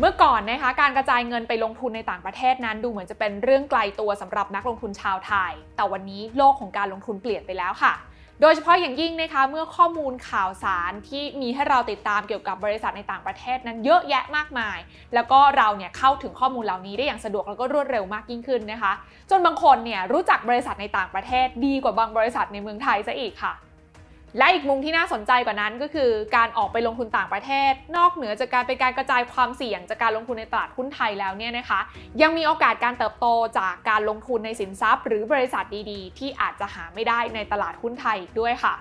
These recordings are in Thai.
เมื่อก่อนนะคะการกระจายเงินไปลงทุนในต่างประเทศนั้น ดูเหมือนจะเป็นเรื่องไกลตัวสำหรับนักลงทุนชาวไทย แต่วันนี้โลกของการลงทุนเปลี่ยนไปแล้วค่ะ โดยเฉพาะอย่างยิ่งนะคะเมื่อข้อมูลข่าวสารที่มีให้เราติดตามเกี่ยวกับบริษัทในต่างประเทศนั้นเยอะแยะมากมาย แล้วก็เราเนี่ยเข้าถึงข้อมูลเหล่านี้ได้อย่างสะดวกแล้วก็รวดเร็วมากยิ่งขึ้นนะคะ จนบางคนเนี่ยรู้จักบริษัทในต่างประเทศ ดีกว่าบางบริษัทในเมืองไทยซะอีกค่ะ และอีกมุมที่น่าสนใจกว่านั้นก็คือการออกไปลงทุนต่างประเทศ นอกเหนือจากการเป็นการกระจายความเสี่ยงจากการลงทุนในตลาดหุ้นไทยแล้วเนี่ยนะคะ ยังมีโอกาสการเติบโตจากการลงทุนในสินทรัพย์ หรือบริษัทดีๆ ที่อาจจะหาไม่ได้ในตลาดหุ้นไทยอีกด้วยค่ะ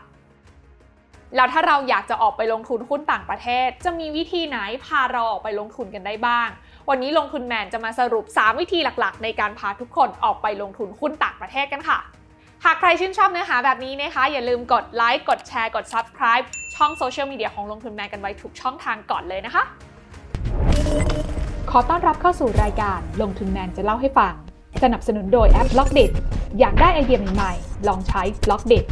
แล้วถ้าเราอยากจะออกไปลงทุนหุ้นต่างประเทศ จะมีวิธีไหนพาเราออกไปลงทุนกันได้บ้าง วันนี้ลงทุนแมนจะมาสรุป 3 วิธีหลักๆ ในการพาทุกคนออกไปลงทุนหุ้นต่างประเทศกันค่ะ หากใครชื่นชอบเนื้อหาแบบนี้นะคะ อย่าลืมกดไลค์กดแชร์กด Subscribe ช่องโซเชียลมีเดียของลงทุนแมนกันไว้ทุกช่องทางก่อนเลยนะคะ ขอต้อนรับเข้าสู่รายการลงทุนแมนจะเล่าให้ฟัง สนับสนุนโดยแอป Blockdit อยากได้ไอเดียใหม่ๆลองใช้ Blockdit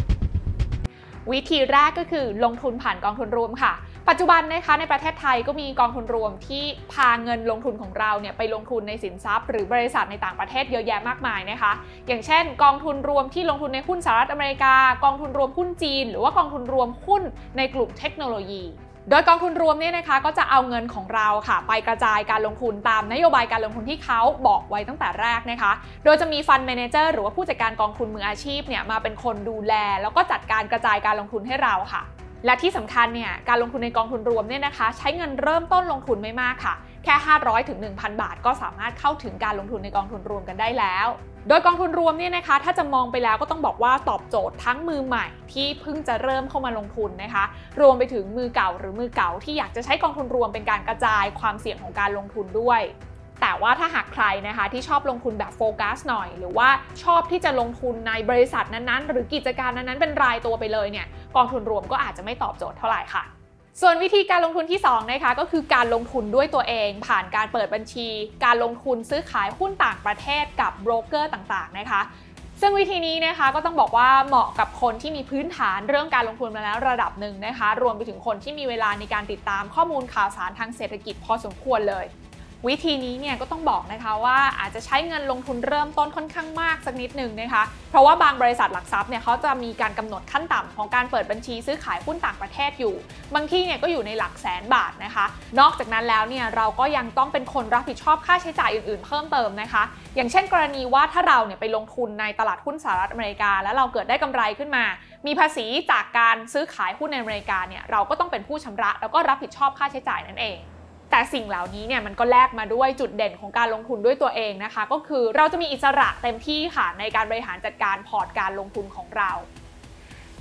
วิธีแรกก็คือลงทุนผ่านกองทุนรวมค่ะ ปัจจุบันนะคะในประเทศไทยก็มีกองทุนรวมที่พาเงินลงทุนของเราเนี่ยไปลงทุนในสินทรัพย์ หรือบริษัทในต่างประเทศเยอะแยะมากมายนะคะ อย่างเช่น กองทุนรวมที่ลงทุนในหุ้นสหรัฐอเมริกา กองทุนรวมหุ้นจีน หรือว่ากองทุนรวมหุ้นในกลุ่มเทคโนโลยี โดยกองทุนรวมเนี่ยนะคะก็จะเอาเงินของเราค่ะ ไปกระจายการลงทุนตามนโยบายการลงทุนที่เขาบอกไว้ตั้งแต่แรกนะคะ โดยจะมี fund manager หรือว่าผู้จัดการกองทุนมืออาชีพเนี่ยมาเป็นคนดูแล แล้วก็จัดการกระจายการลงทุนให้เราค่ะ และที่สำคัญเนี่ยการลงทุนในกองทุนรวมเนี่ยนะคะ ใช้เงินเริ่มต้นลงทุนไม่มากค่ะ แค่ 500ถึง1,000 บาท ก็สามารถเข้าถึงการลงทุนในกองทุนรวมกันได้แล้ว โดยกองทุนรวมเนี่ยนะคะถ้าจะมองไปแล้วก็ต้องบอกว่าตอบโจทย์ทั้งมือใหม่ที่เพิ่งจะเริ่มเข้ามาลงทุนนะคะ รวมไปถึงมือเก่าหรือมือเก่าที่อยากจะใช้กองทุนรวมเป็นการกระจายความเสี่ยงของการลงทุนด้วยแต่ว่าถ้าหากใครนะคะที่ชอบลงทุนแบบโฟกัสหน่อย หรือว่าชอบที่จะลงทุนในบริษัทนั้นๆ หรือกิจการนั้นๆ เป็นรายตัวไปเลยเนี่ยกองทุนรวมก็อาจจะไม่ตอบโจทย์เท่าไหร่ค่ะ ส่วนวิธีการลงทุนที่2นะคะก็คือการลงทุนด้วยตัวเอง ผ่านการเปิดบัญชี การลงทุนซื้อขายหุ้นต่างประเทศกับโบรกเกอร์ต่างๆนะคะซึ่งวิธีนี้นะคะก็ต้องบอกว่าเหมาะกับคนที่มีพื้นฐานเรื่องการลงทุนมาแล้วระดับหนึ่งนะคะ รวมไปถึงคนที่มีเวลาในการติดตามข้อมูลข่าวสารทางเศรษฐกิจพอสมควรเลย วิธีนี้เนี่ยก็ต้องบอกนะคะว่าอาจจะใช้เงินลงทุนเริ่มต้นค่อนข้างมากสักนิดหนึ่งนะคะ เพราะว่าบางบริษัทหลักทรัพย์เนี่ยเขาจะมีการกำหนดขั้นต่ำของการเปิดบัญชีซื้อขายหุ้นต่างประเทศอยู่ บางที่เนี่ยก็อยู่ในหลักแสนบาทนะคะ นอกจากนั้นแล้วเนี่ยเราก็ยังต้องเป็นคนรับผิดชอบค่าใช้จ่ายอื่นๆ เพิ่มเติมนะคะ อย่างเช่น กรณีว่าถ้าเราเนี่ยไปลงทุนในตลาดหุ้นสหรัฐอเมริกา แล้วเราเกิดได้กำไรขึ้นมา มีภาษีจากการซื้อขายหุ้นในอเมริกาเนี่ยเราก็ต้องเป็นผู้ชำระ แล้วก็รับผิดชอบค่าใช้จ่ายนั่นเอง แต่สิ่งเหล่านี้เนี่ยมันก็แลกมาด้วยจุดเด่นของการลงทุนด้วยตัวเองนะคะ ก็คือเราจะมีอิสระเต็มที่ค่ะในการบริหารจัดการพอร์ตการลงทุนของเรา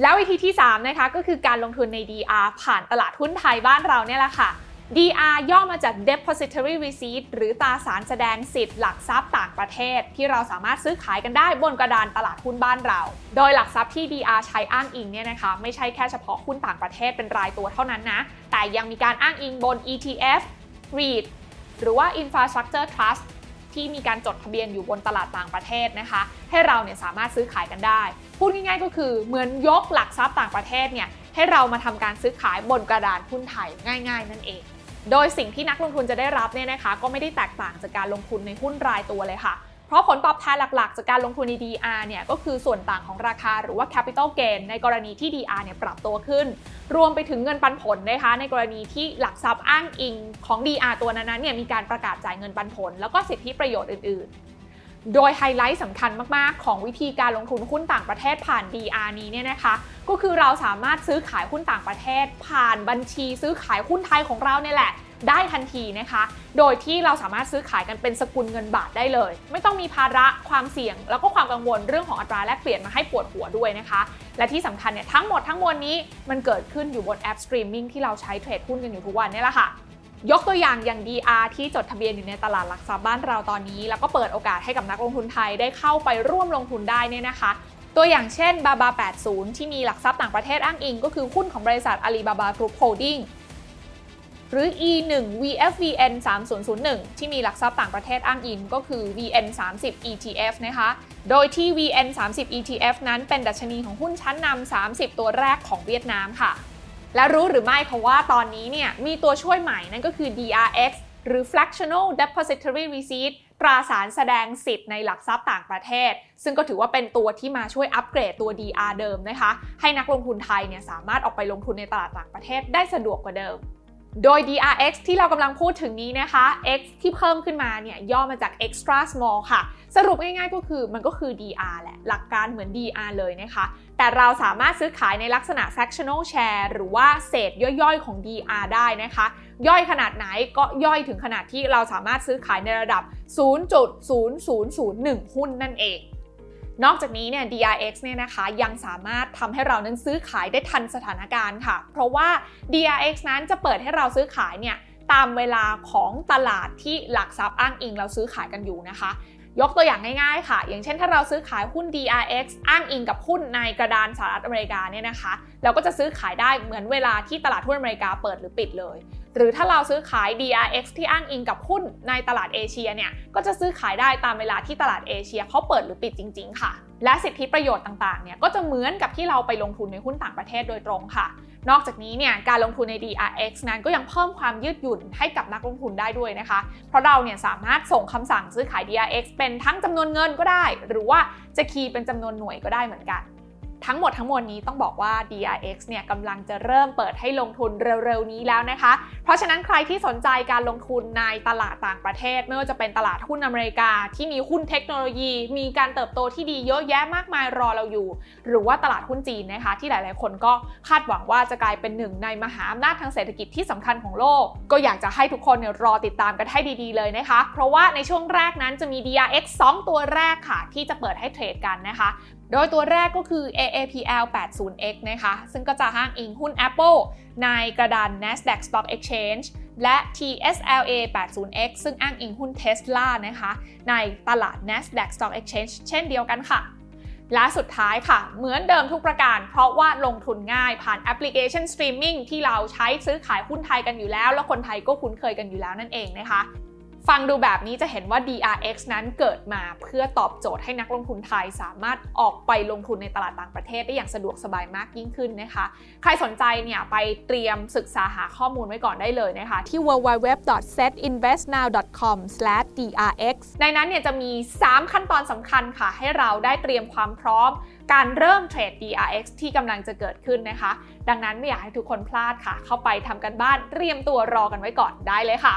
แล้ววิธีที่3นะคะก็คือการลงทุนใน DR ผ่านตลาดหุ้นไทยบ้านเราเนี่ยแหละค่ะ DR ย่อมาจาก Depository Receipt หรือตราสารแสดงสิทธิ์หลักทรัพย์ต่างประเทศ ที่เราสามารถซื้อขายกันได้บนกระดานตลาดหุ้นบ้านเรา โดยหลักทรัพย์ที่ DR ใช้อ้างอิงเนี่ยนะคะไม่ใช่แค่เฉพาะหุ้นต่างประเทศเป็นรายตัวเท่านั้นนะ แต่ยังมีการอ้างอิงบน ETF REIT หรือว่า Infrastructure Trust ที่มีการจดทะเบียนอยู่บนตลาดต่างประเทศนะคะ ให้เราเนี่ยสามารถซื้อขายกันได้ พูดง่ายๆก็คือเหมือนยกหลักทรัพย์ต่างประเทศเนี่ยให้เรามาทำการซื้อขายบนกระดานหุ้นไทยง่าย ๆ นั่นเอง โดยสิ่งที่นักลงทุนจะได้รับเนี่ยนะคะ ก็ไม่ได้แตกต่างจากการลงทุนในหุ้นรายตัวเลยค่ะ ราะผลตอบแทนหลักๆ จากการลงทุนใน DR เนี่ยก็คือส่วนต่างของราคาหรือว่า capital gain ในกรณีที่ DR เนี่ยปรับตัวขึ้น รวมไปถึงเงินปันผลนะคะในกรณีที่หลักทรัพย์อ้างอิงของ DR ตัวนั้นๆเนี่ยมีการประกาศจ่ายเงินปันผล แล้วก็สิทธิประโยชน์อื่น ๆ โดยไฮไลท์สำคัญมากๆ ของวิธีการลงทุนหุ้นต่างประเทศผ่าน DR นี้เนี่ยนะคะก็คือเราสามารถซื้อขายหุ้นต่างประเทศ ผ่านบัญชีซื้อขายหุ้นไทยของเราเนี่ยแหละ ได้ทันทีนะคะ โดยที่เราสามารถซื้อขายกันเป็นสกุลเงินบาทได้เลย ไม่ต้องมีภาระความเสี่ยง แล้วก็ความกังวลเรื่องของอัตราแลกเปลี่ยนมาให้ปวดหัวด้วยนะคะ และที่สำคัญเนี่ยทั้งหมดทั้งมวลนี้มันเกิดขึ้นอยู่บนแอปสตรีมมิ่งที่เราใช้เทรดหุ้นกันอยู่ทุกวันนี่แหละค่ะยกตัวอย่างอย่าง DR ที่จดทะเบียนอยู่ในตลาดหลักทรัพย์บ้านเราตอนนี้ แล้วก็เปิดโอกาสให้กับนักลงทุนไทยได้เข้าไปร่วมลงทุนได้เนี่ยนะคะ ตัวอย่างเช่น BABA80 ที่มีหลักทรัพย์ต่างประเทศอ้างอิง ก็คือหุ้นของบริษัท Alibaba Group Holding หรือ E1VFVN3001 ที่มีหลักทรัพย์ต่างประเทศอ้างอิงก็คือ VN 30 ETF นะคะ โดยที่ VN 30 ETF นั้นเป็นดัชนีของหุ้นชั้นนำ 30 ตัวแรกของเวียดนามค่ะ และรู้หรือไม่คะว่าตอนนี้เนี่ยมีตัวช่วยใหม่นั่นก็คือ DRX หรือ fractional depository receipt ตราสารแสดงสิทธิ์ในหลักทรัพย์ต่างประเทศ ซึ่งก็ถือว่าเป็นตัวที่มาช่วยอัปเกรดตัว DR เดิมนะคะ ให้นักลงทุนไทยเนี่ยสามารถออกไปลงทุนในตลาดต่างประเทศได้สะดวกกว่าเดิม โดย DRX ที่เรากำลังพูดถึงนี้นะคะ X ที่เพิ่มขึ้นมาเนี่ยย่อมาจาก extra small ค่ะ สรุปง่ายๆก็คือมันก็คือ DR แหละ หลักการเหมือน DR เลยนะคะ แต่เราสามารถซื้อขายในลักษณะ fractional share หรือว่าเศษย่อยๆของ DR ได้นะคะ ย่อยขนาดไหนก็ย่อยถึงขนาดที่เราสามารถซื้อขายในระดับ 0.0001 หุ้นนั่นเอง นอกจากนี้เนี่ย DRX เนี่ยนะคะยังสามารถทำให้เรานั้นซื้อขายได้ทันสถานการณ์ค่ะ เพราะว่า DRX นั้นจะเปิดให้เราซื้อขายเนี่ยตามเวลาของตลาดที่หลักทรัพย์อ้างอิงเราซื้อขายกันอยู่นะคะ ยกตัวอย่างง่ายๆค่ะ อย่างเช่นถ้าเราซื้อขายหุ้น DRX อ้างอิงกับหุ้นในกระดานสหรัฐอเมริกาเนี่ยนะคะ เราก็จะซื้อขายได้เหมือนเวลาที่ตลาดหุ้นอเมริกาเปิดหรือปิดเลย หรือถ้าเราซื้อขาย DRX ที่อ้างอิงกับหุ้นในตลาดเอเชียเนี่ย ก็จะซื้อขายได้ตามเวลาที่ตลาดเอเชียเขาเปิดหรือปิดจริง ๆ ค่ะ และสิทธิประโยชน์ต่าง ๆ เนี่ย ก็จะเหมือนกับที่เราไปลงทุนในหุ้นต่างประเทศโดยตรงค่ะ นอกจากนี้เนี่ยการลงทุนใน DRX นั้นก็ยังเพิ่มความยืดหยุ่นให้กับนักลงทุนได้ด้วยนะคะ เพราะเราเนี่ยสามารถส่งคำสั่งซื้อขาย DRX เป็นทั้งจำนวนเงินก็ได้ หรือว่าจะคีย์เป็นจำนวนหน่วยก็ได้เหมือนกัน ทั้งหมดทั้งมวลนี้ต้องบอกว่า DRX เนี่ยกำลังจะเริ่มเปิดให้ลงทุนเร็วๆนี้แล้วนะคะ เพราะฉะนั้นใครที่สนใจการลงทุนในตลาดต่างประเทศ ไม่ว่าจะเป็นตลาดหุ้นอเมริกา ที่มีหุ้นเทคโนโลยี มีการเติบโตที่ดีเยอะแยะมากมายรอเราอยู่ หรือว่าตลาดหุ้นจีนนะคะ ที่หลายๆ คนก็คาดหวังว่าจะกลายเป็นหนึ่งในมหาอำนาจทางเศรษฐกิจที่สำคัญของโลก ก็อยากจะให้ทุกคนเนี่ยรอติดตามกันให้ดีๆเลยนะคะ เพราะว่าในช่วงแรกนั้นจะมี DRX 2 ตัวแรกค่ะ ที่จะเปิดให้เทรดกันนะคะโดยตัวแรกก็คือ AAPL 80X นะคะ ซึ่งก็จะอ้างอิงหุ้น Apple ในกระดาน NASDAQ Stock Exchange และ TSLA 80X ซึ่งอ้างอิงหุ้น Tesla นะคะ ในตลาด NASDAQ Stock Exchange เช่นเดียวกันค่ะ และสุดท้ายค่ะ เหมือนเดิมทุกประการ เพราะว่าลงทุนง่ายผ่านแอปพลิเคชันสตรีมมิ่งที่เราใช้ซื้อขายหุ้นไทยกันอยู่แล้ว แล้วคนไทยก็คุ้นเคยกันอยู่แล้วนั่นเองนะคะ ฟังดูแบบนี้จะเห็นว่า DRX นั้นเกิดมาเพื่อตอบโจทย์ให้นักลงทุนไทยสามารถออกไปลงทุนในตลาดต่างประเทศได้อย่างสะดวกสบายมากยิ่งขึ้นนะคะ ใครสนใจเนี่ยไปเตรียมศึกษาหาข้อมูลไว้ก่อนได้เลยนะคะ ที่ www.setinvestnow.com/drx ในนั้นเนี่ยจะมี 3 ขั้นตอนสำคัญค่ะ ให้เราได้เตรียมความพร้อมการเริ่มเทรด DRX ที่กำลังจะเกิดขึ้นนะคะ ดังนั้นไม่อยากให้ทุกคนพลาดค่ะ เข้าไปทำกันบ้านเตรียมตัวรอกันไว้ก่อนได้เลยค่ะ